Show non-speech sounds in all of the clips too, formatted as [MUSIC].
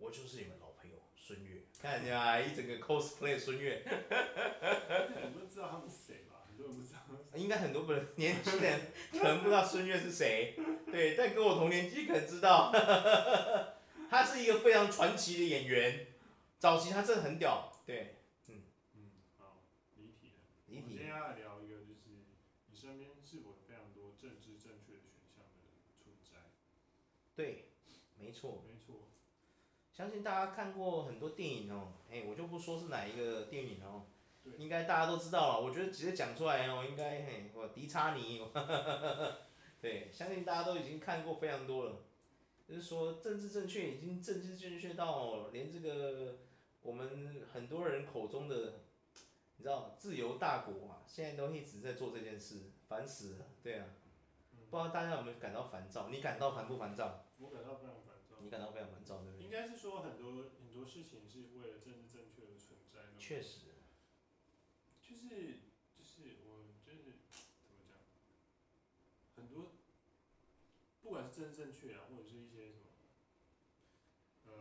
我就是你们老朋友孙悦，看见没？一整个 cosplay 孙越。很多人知道他们是谁吧？很多人不知道。应该很多不年轻人可能不知道孙悦是谁，对，但跟我同年纪可能知道。[LAUGHS] 他是一个非常传奇的演员，早期他真的很屌，对，嗯。嗯，好，离题了。离题。我们今天要来聊一个，就是你身边是否有非常多政治正确的选项的存在？对，没错。相信大家看过很多电影哦，哎，我就不说是哪一个电影哦，应该大家都知道了。我觉得直接讲出来哦，应该嘿，我迪查尼，[LAUGHS] 对，相信大家都已经看过非常多了。就是说政治正确已经政治正确到连这个我们很多人口中的，你知道自由大国啊，现在都一直在做这件事，烦死了，对啊，不知道大家有没有感到烦躁？你感到烦不烦躁？我感到非常烦躁。你感到非常烦躁，对不对？应该是说很多很多事情是为了政治正确而存在的。确实。就是就是我就是怎么讲，很多不管是政治正确啊，或者是一些什么，呃，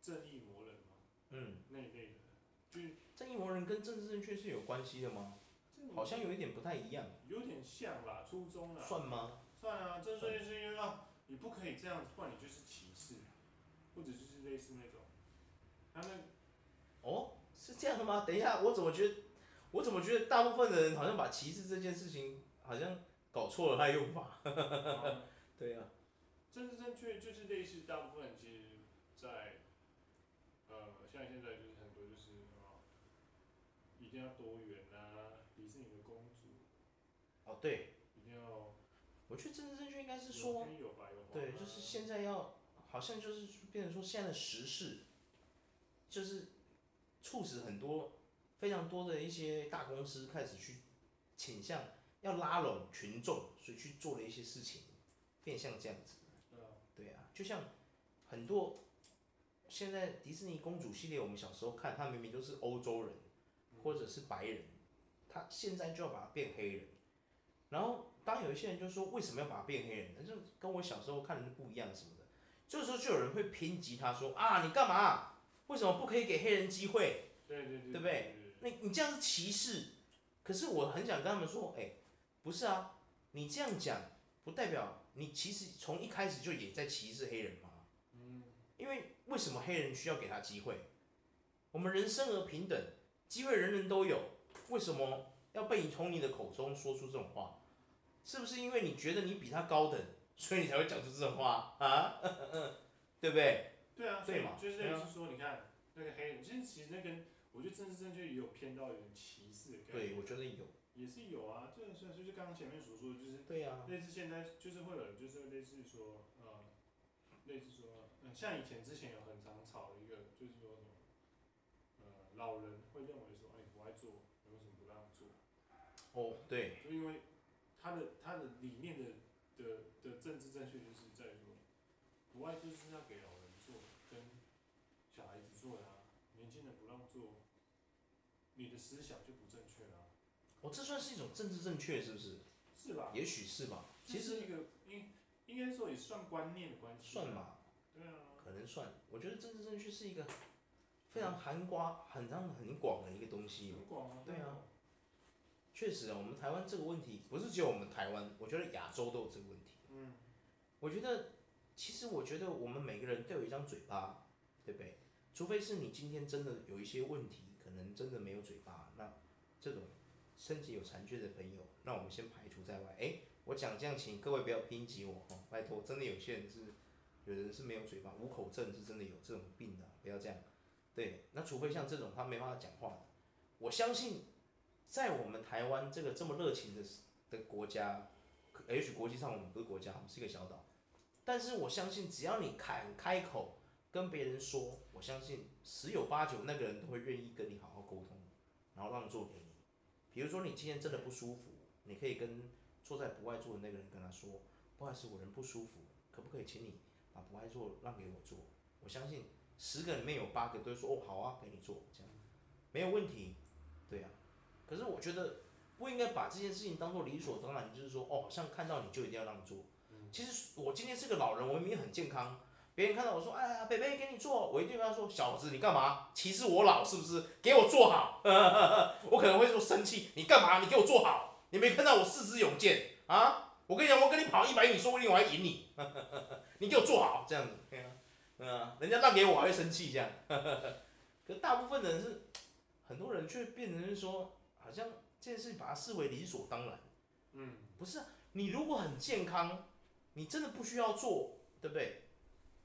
正义魔人嘛，嗯，那一类的，就是正义魔人跟政治正确是有关系的吗？好像有一点不太一样。有点像啦，初中啦。算吗？算啊，正确是因为啊，你不可以这样子，不然你就是歧视，或者就是类似那种，他们，哦，是这样的吗？等一下，我怎么觉得，我怎么觉得大部分的人好像把歧视这件事情好像搞错了他的用法。啊 [LAUGHS] 对呀、啊。政治正确就是类似大部分人其实，在，呃，像现在就是很多就是啊，一定要多元啊，迪士尼的公主。哦，对。我觉得政治正确应该是说，对，就是现在要，好像就是变成说现在的时事，就是促使很多非常多的一些大公司开始去倾向要拉拢群众，所以去做了一些事情，变相这样子。对啊。对啊，就像很多现在迪士尼公主系列，我们小时候看，她明明都是欧洲人或者是白人，她现在就要把它变黑人，然后。当有一些人就说，为什么要把他变黑人？那就跟我小时候看的不一样什么的。这个时候就有人会抨击他说啊，你干嘛？为什么不可以给黑人机会？对对对，对不对？那你这样是歧视。可是我很想跟他们说，哎，不是啊，你这样讲不代表你其实从一开始就也在歧视黑人嘛。嗯。因为为什么黑人需要给他机会？我们人生而平等，机会人人都有，为什么要被你从你的口中说出这种话？是不是因为你觉得你比他高等，所以你才会讲出这种话啊？[LAUGHS] 对不对？对啊，对嘛？就是类似说，你看那个黑人，其实其实那跟我觉得政治正确也有偏到有点歧视的感觉。对，我觉得有。也是有啊，就是就是就刚刚前面所说的，就是对啊，类似现在就是会有人就是类似说呃，类似说嗯，像以前之前有很常吵的一个，就是说什么呃，老人会认为说，哎，不爱做，为什么不让做？哦，对。就因为。他的他的理念的的的政治正确就是在说，不外就是要给老人做，跟小孩子做呀，年轻人不让做，你的思想就不正确了。哦，这算是一种政治正确，是不是？是吧？也许是吧。其实一个应应该说也算观念的关系。算吧。对啊。可能算，我觉得政治正确是一个非常含瓜、很长、很广的一个东西。很广啊。对啊。确实啊，我们台湾这个问题不是只有我们台湾，我觉得亚洲都有这个问题。嗯，我觉得，其实我觉得我们每个人都有一张嘴巴，对不对？除非是你今天真的有一些问题，可能真的没有嘴巴，那这种身体有残缺的朋友，那我们先排除在外。哎，我讲这样，请各位不要抨击我哦，拜托，真的有些人是，有人是没有嘴巴，无口症是真的有这种病的，不要这样。对，那除非像这种他没办法讲话的，我相信。在我们台湾这个这么热情的的国家，也许国际上我们不是国家，我们是一个小岛，但是我相信只要你肯开口跟别人说，我相信十有八九那个人都会愿意跟你好好沟通，然后让座给你。比如说你今天真的不舒服，你可以跟坐在不爱坐的那个人跟他说，不好意思，我人不舒服，可不可以请你把不爱坐让给我坐？我相信十个里面有八个都说哦好啊，给你坐，这样没有问题，对呀、可是我觉得不应该把这件事情当做理所当然，就是说，哦，好像看到你就一定要让座。其实我今天是个老人，我明明很健康，别人看到我说，哎呀，北北给你坐，我一定跟他说，小子你干嘛？歧视我老是不是？给我坐好，[LAUGHS] 我可能会说生气，你干嘛？你给我坐好，你没看到我四肢勇健啊？我跟你讲，我跟你跑一百米，说不定我还赢你，[LAUGHS] 你给我坐好，这样子，[LAUGHS] 嗯、啊，人家让给我还会生气这样，可大部分人是，很多人却变成是说，好像这件事情把它视为理所当然，嗯，不是、啊，你如果很健康，你真的不需要做，对不对？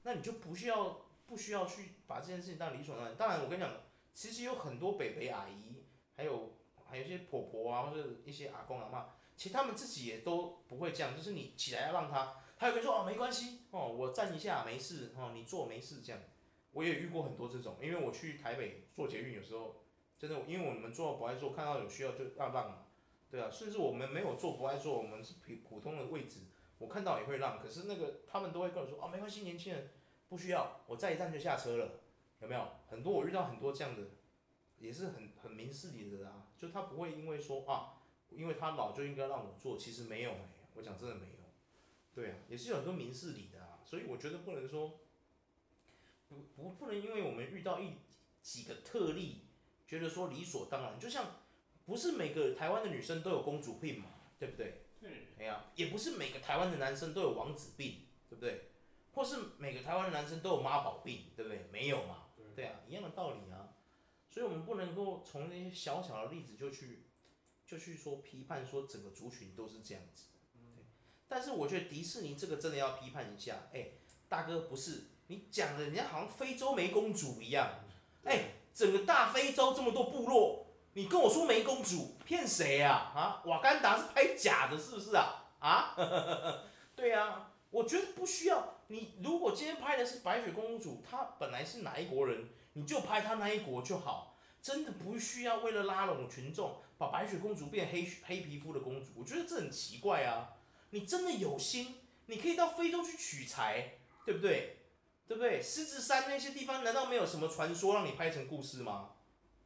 那你就不需要不需要去把这件事情当理所当然。当然，我跟你讲，其实有很多北北阿姨，还有还有一些婆婆啊，或者一些阿公阿妈，其实他们自己也都不会这样，就是你起来要让他，他也会说哦没关系哦，我站一下没事哦，你坐没事这样。我也遇过很多这种，因为我去台北坐捷运，有时候真的，因为我们做不爱做，看到有需要就让让嘛，对啊，甚至我们没有做不爱做，我们是普普通的位置。我看到也会让，可是那个他们都会跟我说，哦，没关系，年轻人不需要，我再一站就下车了，有没有？很多我遇到很多这样的，也是很很明事理的啊，就他不会因为说啊，因为他老就应该让我做，其实没有哎、我讲真的没有，对啊，也是有很多明事理的啊，所以我觉得不能说，不不不能因为我们遇到一几个特例，觉得说理所当然，就像不是每个台湾的女生都有公主病嘛，对不对？哎呀，也不是每个台湾的男生都有王子病，对不对？或是每个台湾的男生都有妈宝病，对不对？没有嘛，对啊，一样的道理啊。所以，我们不能够从那些小小的例子就去就去说批判说整个族群都是这样子。对。但是，我觉得迪士尼这个真的要批判一下。哎，大哥，不是你讲的，人家好像非洲没公主一样。哎，整个大非洲这么多部落。你跟我说没公主，骗谁呀？啊，瓦干达是拍假的，是不是啊？啊，[LAUGHS] 对、啊，我觉得不需要。你如果今天拍的是白雪公主，她本来是哪一国人，你就拍她那一国就好，真的不需要为了拉拢群众，把白雪公主变黑黑皮肤的公主。我觉得这很奇怪啊！你真的有心，你可以到非洲去取材，对不对？对不对？狮子山那些地方难道没有什么传说让你拍成故事吗？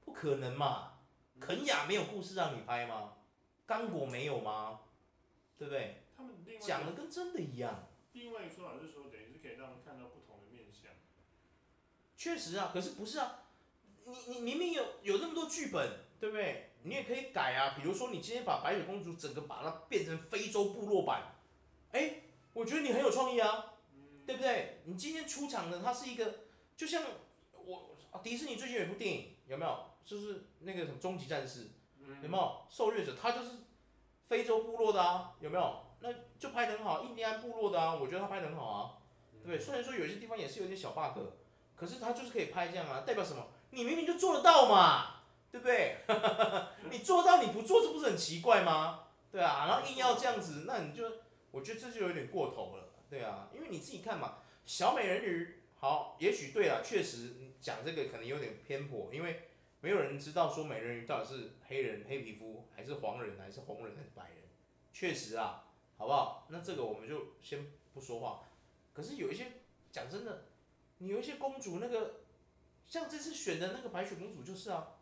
不可能嘛！肯雅没有故事让你拍吗？刚果没有吗？对不对？他们讲的跟真的一样。另外一个说法是说，等于是可以让人看到不同的面相。确实啊，可是不是啊？你你明明有有那么多剧本，对不对？你也可以改啊。比如说，你今天把白雪公主整个把它变成非洲部落版，哎，我觉得你很有创意啊，对不对？你今天出场的它是一个，就像我迪士尼最近有一部电影，有没有？就是那个什么终极战士，有没有受虐者？他就是非洲部落的啊，有没有？那就拍得很好，印第安部落的啊，我觉得他拍得很好啊，对不对？虽然说有些地方也是有点小 bug，可是他就是可以拍这样啊，代表什么？你明明就做得到嘛，对不对？[LAUGHS] 你做到你不做，这不是很奇怪吗？对啊，然后硬要这样子，那你就我觉得这就有点过头了，对啊，因为你自己看嘛，小美人鱼好，也许对啊，确实讲这个可能有点偏颇，因为。没有人知道说美人鱼到底是黑人黑皮肤还是黄人还是红人还是白人，确实啊，好不好？那这个我们就先不说话。可是有一些讲真的，你有一些公主那个，像这次选的那个白雪公主就是啊，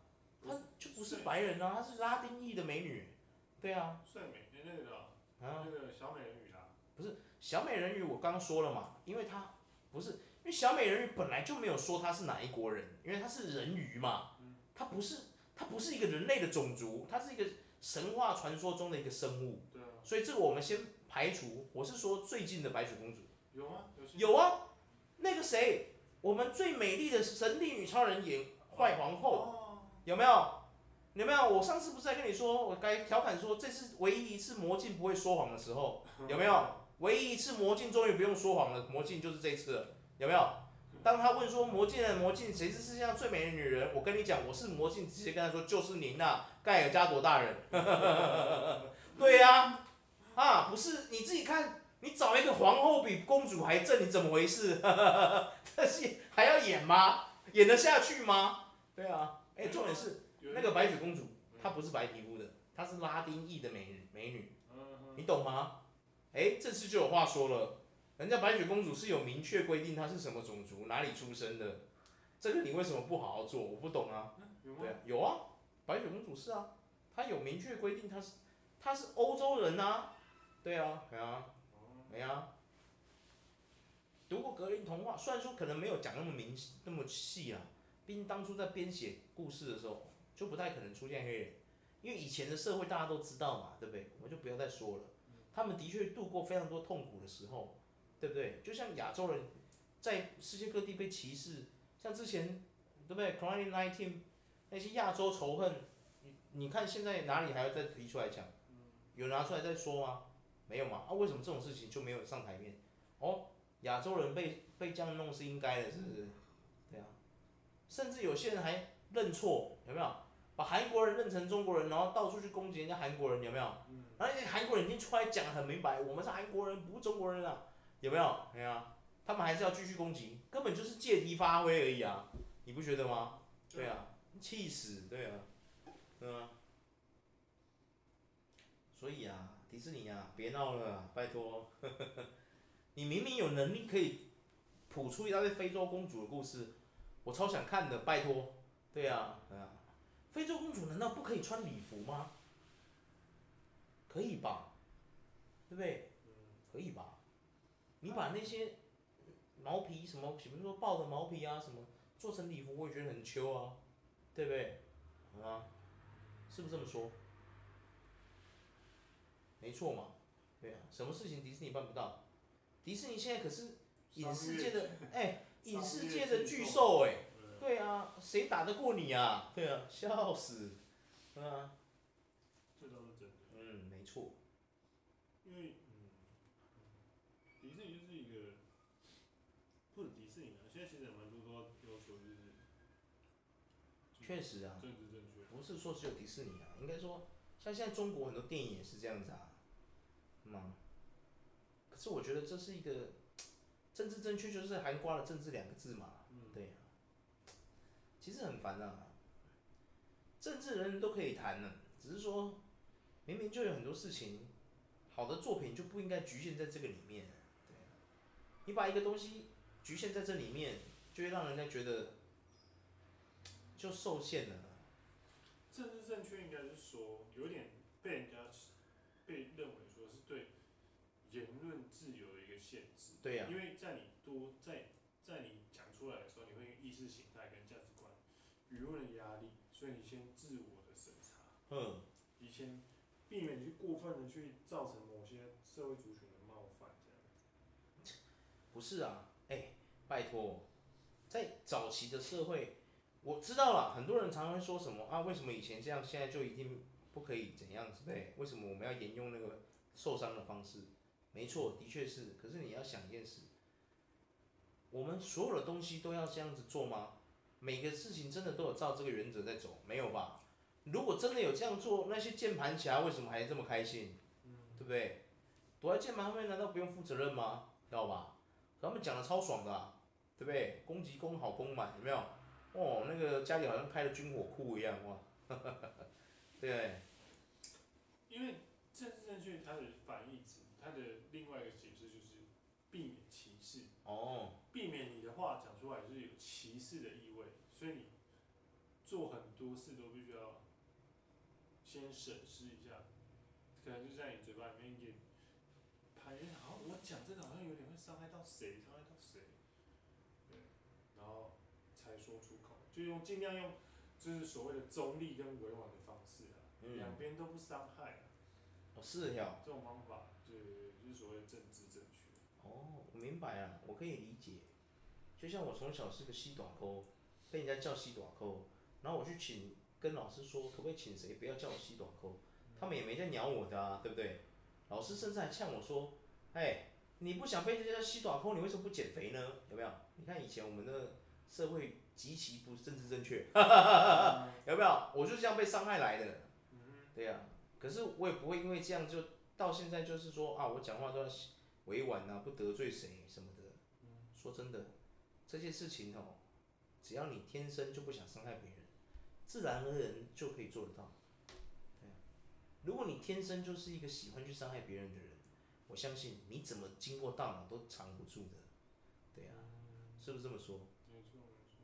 她就不是白人啊，她是拉丁裔的美女，对啊。帅美那个的啊，那个小美人鱼啊，不是小美人鱼，我刚刚说了嘛，因为她不是，因为小美人鱼本来就没有说她是哪一国人，因为她是人鱼嘛。它不是，它不是一个人类的种族，它是一个神话传说中的一个生物。对啊。所以这个我们先排除。我是说最近的白雪公主。有吗？有，有啊，那个谁，我们最美丽的神力女超人演坏皇后，哦，有没有？有没有？我上次不是在跟你说，我该调侃说，这是唯一一次魔镜不会说谎的时候，有没有？唯一一次魔镜终于不用说谎了，魔镜就是这一次了，有没有？当他问说魔镜的魔镜谁是世界上最美的女人？我跟你讲，我是魔镜，直接跟他说就是您呐、啊，盖尔加朵大人。[LAUGHS] 对呀、啊，啊，不是你自己看，你找一个皇后比公主还正，你怎么回事？[LAUGHS] 这戏还要演吗？演得下去吗？对啊，哎、欸，重点是那个白雪公主，她不是白皮肤的，她是拉丁裔的美美女，你懂吗？哎、欸，这次就有话说了。人家白雪公主是有明确规定她是什么种族，哪里出生的，这个你为什么不好好做？我不懂啊。对啊，有啊，白雪公主是啊，她有明确规定她是她是欧洲人啊。对啊，对啊，没啊。读过格林童话，虽然说可能没有讲那么明那么细啊，毕竟当初在编写故事的时候，就不太可能出现黑人，因为以前的社会大家都知道嘛，对不对？我们就不要再说了，他们的确度过非常多痛苦的时候，对不对？就像亚洲人在世界各地被歧视，像之前对不对？Covid nineteen 那些亚洲仇恨，你你看现在哪里还要再提出来讲？有拿出来再说吗？没有吗？啊，为什么这种事情就没有上台面？哦，亚洲人被被这样弄是应该的，是不是？对啊，甚至有些人还认错，有没有？把韩国人认成中国人，然后到处去攻击人家韩国人，有没有？而且韩国人已经出来讲得很明白，我们是韩国人，不是中国人啊，有没有？对啊，他们还是要继续攻击，根本就是借题发挥而已啊，你不觉得吗？对啊，气死，对啊，嗯啊。所以啊，迪士尼啊，别闹了，拜托。[LAUGHS] 你明明有能力可以谱出一大堆非洲公主的故事，我超想看的，拜托。对啊，对啊。非洲公主难道不可以穿礼服吗？可以吧？对不对？可以吧？你把那些毛皮什么，比如说豹的毛皮啊什么，做成礼服，我也觉得很秋啊，对不对？啊，是不是这么说？没错嘛，对啊，什么事情迪士尼办不到？迪士尼现在可是影视界的哎，影视界的巨兽哎，对啊，谁打得过你啊？对啊，笑死，对啊，这倒是真的。嗯，没错。因为嗯，迪士尼就是一个，不止迪士尼啊，现在其实也蛮多都要求就是。确实啊。政治正确。不是说只有迪士尼啊，应该说像现在中国很多电影也是这样子啊。吗？可是我觉得这是一个政治正确，就是含挂了“政治”两个字嘛。其实很烦啊。政治人人都可以谈呢，只是说明明就有很多事情，好的作品就不应该局限在这个里面。对。你把一个东西局限在这里面，就会让人家觉得就受限了。政治正确应该是说有点被人家被认为说是对。言论自由的一个限制，对呀、啊，因为在你多在在你讲出来的时候，你会意识形态跟价值观、舆论的压力，所以你先自我的审查，嗯，你先避免去过分的去造成某些社会族群的冒犯，这样子。不是啊，哎、欸，拜托，在早期的社会，我知道了，很多人常常会说什么啊，为什么以前这样，现在就一定不可以怎样子？对，为什么我们要沿用那个受伤的方式？没错，的确是。可是你要想一件事，我们所有的东西都要这样子做吗？每个事情真的都有照这个原则在走，没有吧？如果真的有这样做，那些键盘侠为什么还这么开心？对不对？躲在键盘后面难道不用负责任吗？知道吧？他们讲的超爽的啊，对不对？攻击攻好攻满，有没有？哦，那个家里好像开了军火库一样哇，[LAUGHS] 对。因为政治正确，它的反义词。它的另外一个解释就是避免歧视哦，避免你的话讲出来就是有歧视的意味，所以你做很多事都必须要先审视一下，可能就在你嘴巴里面也排，好像，我讲这个好像有点会伤害到谁，伤害到谁，对，然后才说出口，就用尽量用就是所谓的中立跟委婉的方式啊，两边都不伤害啊，哦，是呀，这种方法。对，就是所谓的政治正确。哦，我明白啊，我可以理解。就像我从小是个西短抠，被人家叫西短扣，然后我去请跟老师说，可不可以请谁不要叫我西短扣，他们也没在鸟我的啊，对不对？老师甚至还呛我说，哎，你不想被人家叫西短抠，你为什么不减肥呢？有没有？你看以前我们的社会极其不政治正确，[LAUGHS] 有没有？我就是这样被伤害来的。对呀、啊，可是我也不会因为这样就。到现在就是说啊，我讲话都要委婉啊，不得罪谁什么的。说真的，这些事情哦，只要你天生就不想伤害别人，自然而然就可以做得到。对啊，如果你天生就是一个喜欢去伤害别人的人，我相信你怎么经过大脑都藏不住的。对啊，是不是这么说？没错没错。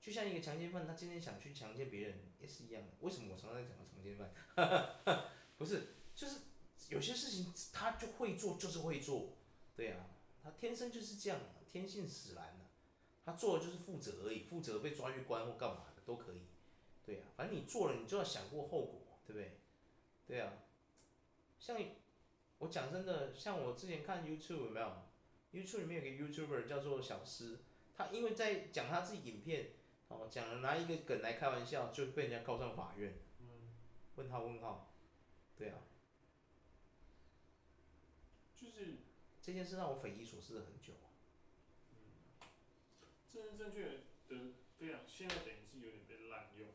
就像一个强奸犯，他今天想去强奸别人也是一样的。为什么我常常在讲强奸犯？[LAUGHS] 不是，就是。有些事情他就会做，就是会做，对呀、啊，他天生就是这样，天性使然的，他做的就是负责而已，负责被抓去关或干嘛的都可以，对呀、啊，反正你做了，你就要想过后果，对不对？对啊，像我讲真的，像我之前看 YouTube 有没有？YouTube 里面有个 YouTuber 叫做小诗，他因为在讲他自己影片，哦，讲了拿一个梗来开玩笑，就被人家告上法院。嗯，问号问号，对啊，就是这件事让我匪夷所思了很久。嗯，政治正确的非常，现在等于是有点被滥用，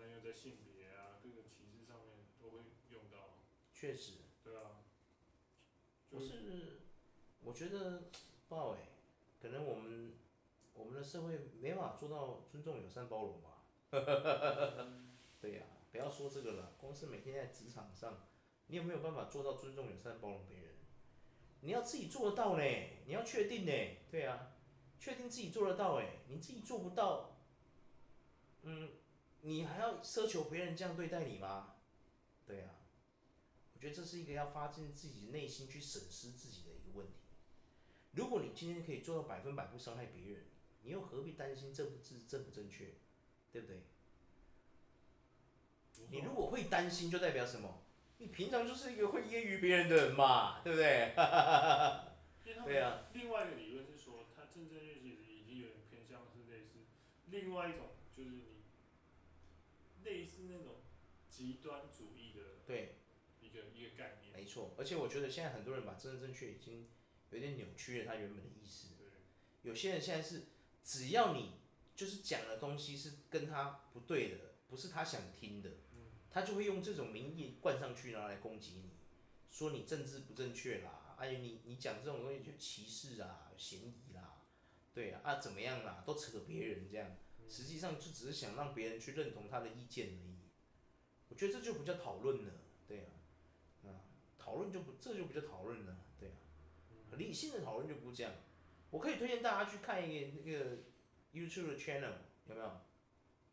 滥用在性别啊各个歧视上面都会用到。确实。对啊。不是，我觉得不好哎，可能我们我们的社会没办法做到尊重、友善、包容吧。[LAUGHS] 对呀、啊，不要说这个了，光是每天在职场上，你有没有办法做到尊重、友善、包容别人？你要自己做得到呢，你要确定呢，对啊，确定自己做得到哎，你自己做不到，嗯，你还要奢求别人这样对待你吗？对呀、啊。我觉得这是一个要发自自己内心去审视自己的一个问题。如果你今天可以做到百分百不伤害别人，你又何必担心正不正正不正确，对不对？你如果会担心，就代表什么？你平常就是一个会揶揄别人的人嘛，对不对？[LAUGHS] 对啊。另外一个理论是说，他正正确确其实已经有点偏向是类似另外一种，就是你类似那种极端主义的。对。一个一个概念，没错，而且我觉得现在很多人把政治正确已经有点扭曲了它原本的意思。有些人现在是只要你就是讲的东西是跟他不对的，不是他想听的，他就会用这种名义冠上去，然后来攻击你，说你政治不正确啦，哎，你你讲这种东西就歧视啊，嫌疑啦，对啊，啊怎么样啦，都扯别人这样，实际上就只是想让别人去认同他的意见而已。我觉得这就不叫讨论了，对啊。讨论就不，这就不叫讨论了，对啊，理性的讨论就不这样。我可以推荐大家去看一个那个 YouTube 的 channel，有没有？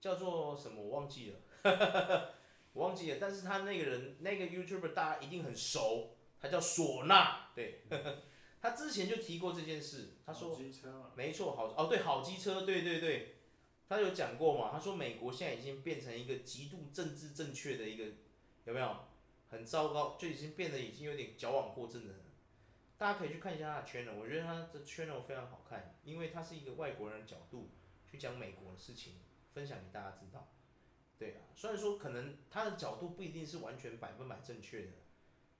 叫做什么我忘记了，[LAUGHS] 我忘记了。但是他那个人那个 YouTuber 大家一定很熟，他叫唢呐，对，[LAUGHS] 他之前就提过这件事，他说，没错，好哦，对，好机车，对对对，他有讲过嘛？他说美国现在已经变成一个极度政治正确的一个，有没有？很糟糕，就已经变得已经有点矫枉过正了。大家可以去看一下他的 channel，我觉得他的 channel 非常好看，因为他是一个外国人角度去讲美国的事情，分享给大家知道。对啊，虽然说可能他的角度不一定是完全百分百正确的，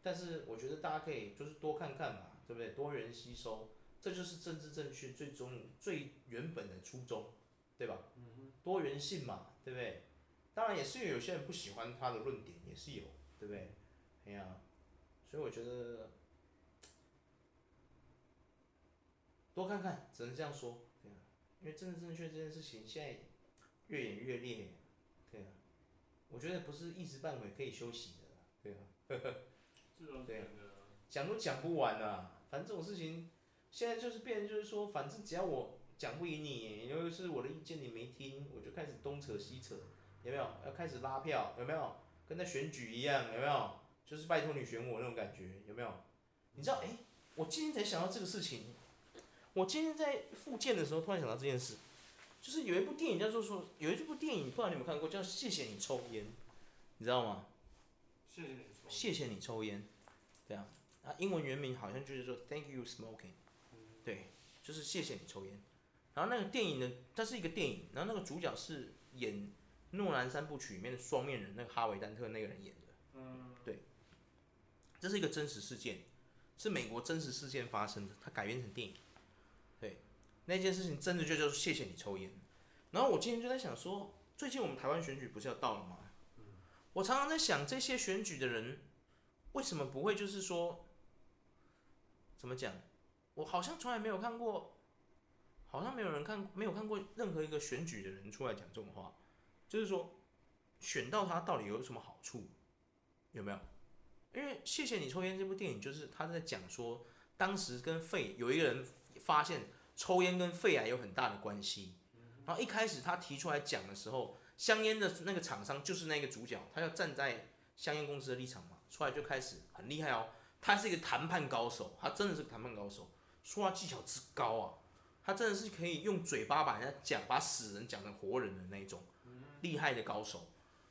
但是我觉得大家可以就是多看看嘛，对不对？多元吸收，这就是政治正确最终最原本的初衷，对吧？多元性嘛，对不对？当然也是有些人不喜欢他的论点，也是有，对不对？哎呀，所以我觉得多看看，只能这样说。对啊，因为政治正确这件事情现在越演越烈。对啊，我觉得不是一时半会可以休息的。对啊，呵呵。对啊，讲都讲不完啊。反正这种事情现在就是变成就是说，反正只要我讲不赢你，尤其是我的意见你没听，我就开始东扯西扯，有没有？要开始拉票，有没有？跟在选举一样，有没有？就是拜托你选我那种感觉，有没有？你知道，哎、欸，我今天才想到这个事情。我今天在复健的时候，突然想到这件事，就是有一部电影叫做说，有一部电影，不知道你有没有看过，叫《谢谢你抽烟》，你知道吗？谢谢你抽。谢谢你抽烟，对啊，啊，英文原名好像就是说 “Thank you smoking”，对，就是谢谢你抽烟。然后那个电影呢，它是一个电影，然后那个主角是演《诺兰三部曲》里面的双面人，那个哈维·丹特那个人演的，嗯，对。这是一个真实事件，是美国真实事件发生的，它改编成电影。对，那件事情真的就叫做谢谢你抽烟。然后我今天就在想说，最近我们台湾选举不是要到了吗？我常常在想，这些选举的人为什么不会就是说，怎么讲？我好像从来没有看过，好像没有人看，没有看过任何一个选举的人出来讲这种话，就是说，选到他到底有什么好处？有没有？因为谢谢你抽烟这部电影，就是他在讲说，当时跟肺有一个人发现抽烟跟肺癌有很大的关系，然后一开始他提出来讲的时候，香烟的那个厂商就是那个主角，他要站在香烟公司的立场嘛，出来就开始很厉害哦，他是一个谈判高手，他真的是个谈判高手，说话技巧之高啊，他真的是可以用嘴巴把人家讲，把死人讲成活人的那种厉害的高手。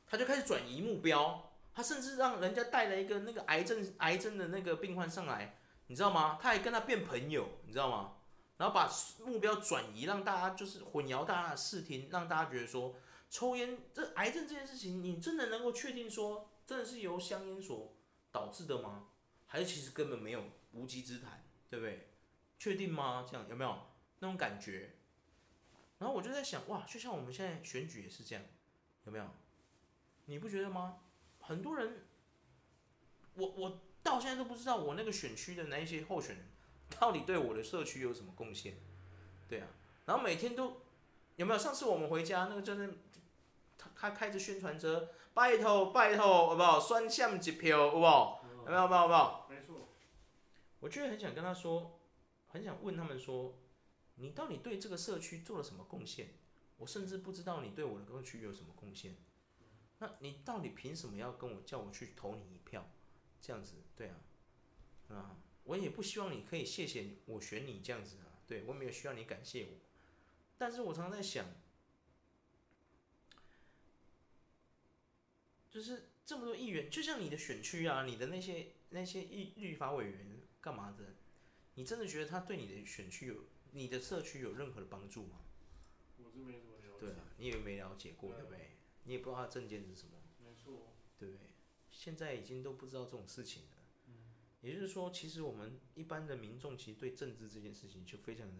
他就开始转移目标，他甚至让人家带了一个那个癌症癌症的那个病患上来，你知道吗？他还跟他变朋友，你知道吗？然后把目标转移，让大家就是混淆大家的视听，让大家觉得说抽烟这癌症这件事情，你真的能够确定说真的是由香烟所导致的吗？还是其实根本没有无稽之谈，对不对？确定吗？这样有没有那种感觉？然后我就在想，哇，就像我们现在选举也是这样，有没有？你不觉得吗？很多人，我我到现在都不知道我那个选区的那一些候选人。到底对我的社区有什么贡献？对啊，然后每天都有没有？上次我们回家，那个就是他他开着宣传车，拜托拜托，好不好？双向一票，好不好？有没有？有没有？有没有？没错。我就很想跟他说，很想问他们说，你到底对这个社区做了什么贡献？我甚至不知道你对我的社区有什么贡献。那你到底凭什么要跟我叫我去投你一票？这样子，对啊，啊。我也不希望你可以谢谢我选你这样子啊，对，我没有需要你感谢我，但是我常常在想，就是这么多议员，就像你的选区啊，你的那些那些议立法委员干嘛的，你真的觉得他对你的选区有、你的社区有任何的帮助吗？我是没什么了解。对啊，你也没了解过，对不对？你也不知道他证件是什么。没错。对不对？现在已经都不知道这种事情了。嗯也就是说，其实我们一般的民众其实对政治这件事情就非常的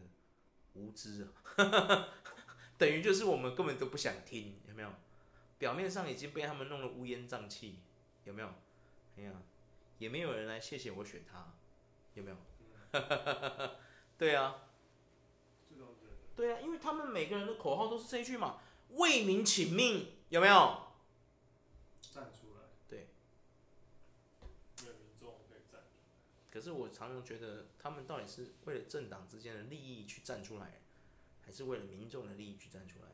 无知啊，[LAUGHS] 等于就是我们根本都不想听，有没有？表面上已经被他们弄得乌烟瘴气，有没有？哎呀，也没有人来谢谢我选他，有没有？[LAUGHS] 对啊，对啊，因为他们每个人的口号都是这一句嘛，为民请命，有没有？站出来，对可是我常常觉得，他们到底是为了政党之间的利益去站出来，还是为了民众的利益去站出来？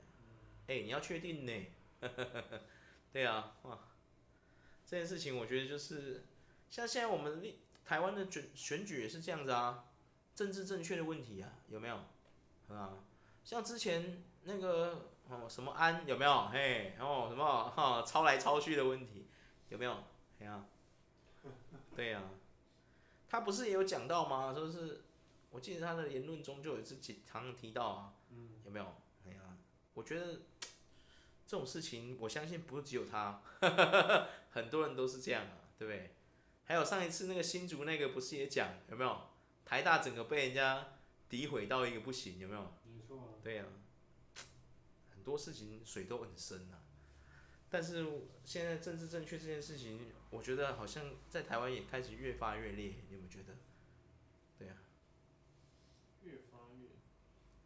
哎、欸，你要确定呢？[LAUGHS] 对啊，哇，这件事情我觉得就是像现在我们台湾的选选举也是这样子啊，政治正确的问题啊，有没有？啊，像之前那个哦什么安有没有？嘿，哦什么哈抄来抄去的问题有没有？对啊，对呀。他不是也有讲到吗？说是，我记得他的言论中就有一次常常提到啊，有没有？哎呀，我觉得这种事情，我相信不是只有他，[LAUGHS] 很多人都是这样啊，对不对？还有上一次那个新竹那个不是也讲有没有？台大整个被人家诋毁到一个不行，有没有？对啊，很多事情水都很深啊。但是现在政治正确这件事情，我觉得好像在台湾也开始越发越烈，你有没有觉得？对啊，越发越，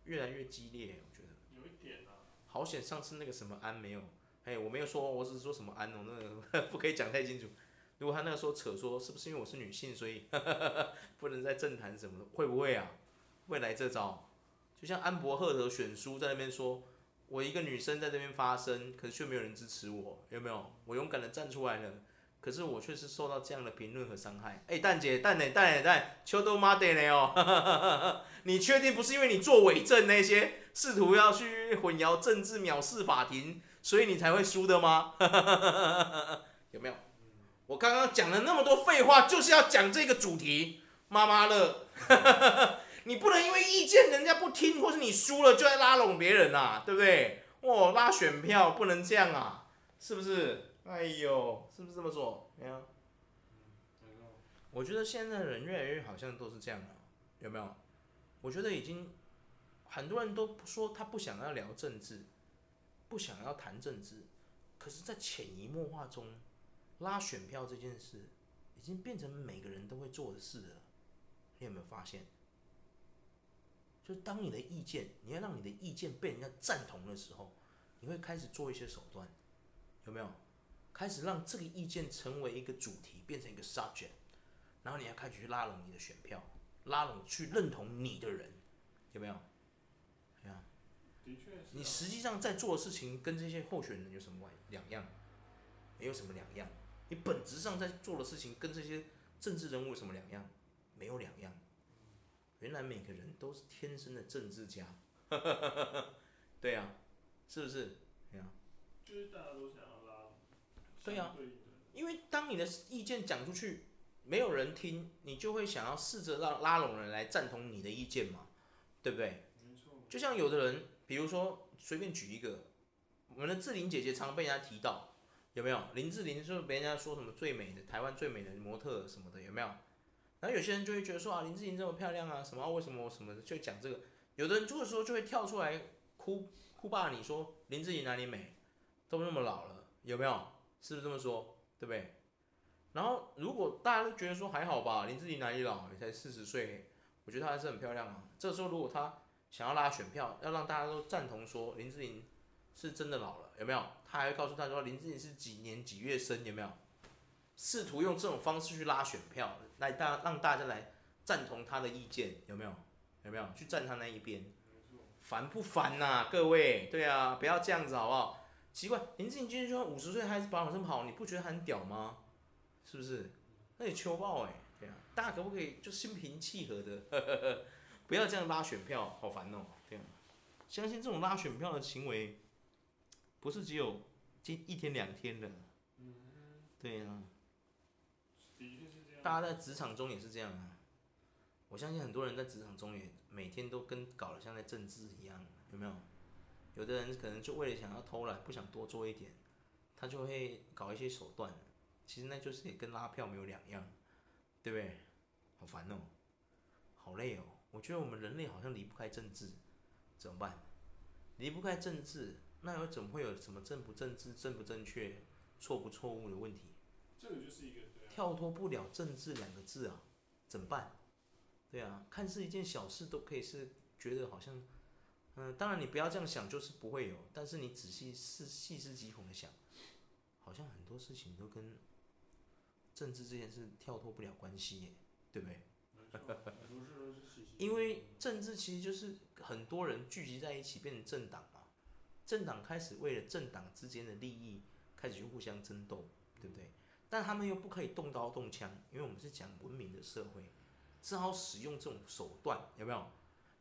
越来越激烈，我觉得。有一点啊。好险，上次那个什么安没有，哎，我没有说，我只是说什么安哦，那个 [LAUGHS] 不可以讲太清楚。如果他那个时候扯说是不是因为我是女性，所以 [LAUGHS] 不能在政坛什么的，会不会啊？会来这招，就像安博赫德选书在那边说。我一个女生在这边发声，可是却没有人支持我，有没有？我勇敢的站出来了，可是我却是受到这样的评论和伤害。哎、蛋姐，蛋姐，蛋姐，蛋，秋都妈的了哦！[LAUGHS] 你确定不是因为你做伪证那些，试图要去混淆政治、藐视法庭，所以你才会输的吗？[LAUGHS] 有没有？我刚刚讲了那么多废话，就是要讲这个主题，妈妈乐。你不能因为意见人家不听，或是你输了就在拉拢别人啊，对不对？哦，拉选票不能这样啊，是不是？哎呦，是不是这么说？没有。我觉得现在的人越来越好像都是这样了，有没有？我觉得已经很多人都说他不想要聊政治，不想要谈政治，可是，在潜移默化中，拉选票这件事已经变成每个人都会做的事了。你有没有发现？就当你的意见，你要让你的意见被人家赞同的时候，你会开始做一些手段，有没有？开始让这个意见成为一个主题，变成一个 subject，然后你要开始去拉拢你的选票，拉拢去认同你的人，有没有？对啊，的确是啊。你实际上在做的事情跟这些候选人有什么两样？没有什么两样。你本质上在做的事情跟这些政治人物有什么两样？没有两样。原来每个人都是天生的政治家，对啊，是不是？对啊，就是大家都想要拉，对啊，因为当你的意见讲出去，没有人听，你就会想要试着让拉拢人来赞同你的意见嘛，对不对？就像有的人，比如说随便举一个，我们的志玲姐姐常被人家提到，有没有？林志玲就是被人家说什么最美的台湾最美的模特什么的，有没有？然后有些人就会觉得说啊，林志玲这么漂亮啊，什么、为什么什么，就讲这个。有的人这个时候就会跳出来哭哭霸你说林志玲哪里美，都那么老了，有没有？是不是这么说？对不对？然后如果大家都觉得说还好吧，林志玲哪里老？你才四十岁，我觉得她还是很漂亮啊。这个时候如果她想要拉选票，要让大家都赞同说林志玲是真的老了，有没有？她还会告诉他说林志玲是几年几月生，有没有？试图用这种方式去拉选票，来大让大家来赞同他的意见，有没有？有没有？去站他那一边，烦不烦呐、啊？各位，对啊，不要这样子好不好？奇怪，林志玲今天就算五十岁还是保养生跑，你不觉得很屌吗？是不是？那你秋爆哎，对啊，大家可不可以就心平气和的，呵呵呵，不要这样拉选票，好烦哦，对啊。相信这种拉选票的行为，不是只有今一天两天的，对啊。大家在职场中也是这样啊，我相信很多人在职场中也每天都跟搞得像在政治一样，有没有？有的人可能就为了想要偷懒，不想多做一点，他就会搞一些手段，其实那就是也跟拉票没有两样，对不对？好烦哦，好累哦。我觉得我们人类好像离不开政治，怎么办？离不开政治，那又怎么会有什么正不政治、正不正确、错不错误的问题？这个就是一个。跳脱不了政治两个字啊，怎么办？对啊，看似一件小事都可以是觉得好像，嗯，当然你不要这样想，就是不会有。但是你仔细细细思极恐的想，好像很多事情都跟政治这件事跳脱不了关系耶，对不对？因为政治其实就是很多人聚集在一起变成政党嘛，政党开始为了政党之间的利益开始去互相争斗，对不对？但他们又不可以动刀动枪，因为我们是讲文明的社会，只好使用这种手段，有没有？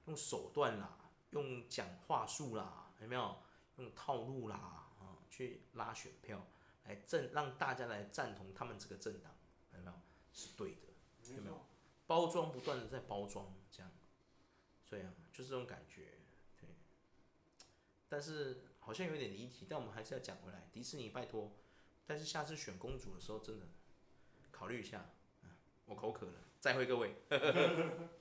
用手段啦，用讲话术啦，有没有？用套路啦，啊，去拉选票，来正让大家来赞同他们这个政党，有没有？是对的，有没有？包装不断的在包装，这样，所以啊，就是这种感觉，对。但是好像有点离题，但我们还是要讲回来，迪士尼，拜托。但是下次选公主的时候，真的考虑一下。我口渴了，再会各位。[LAUGHS]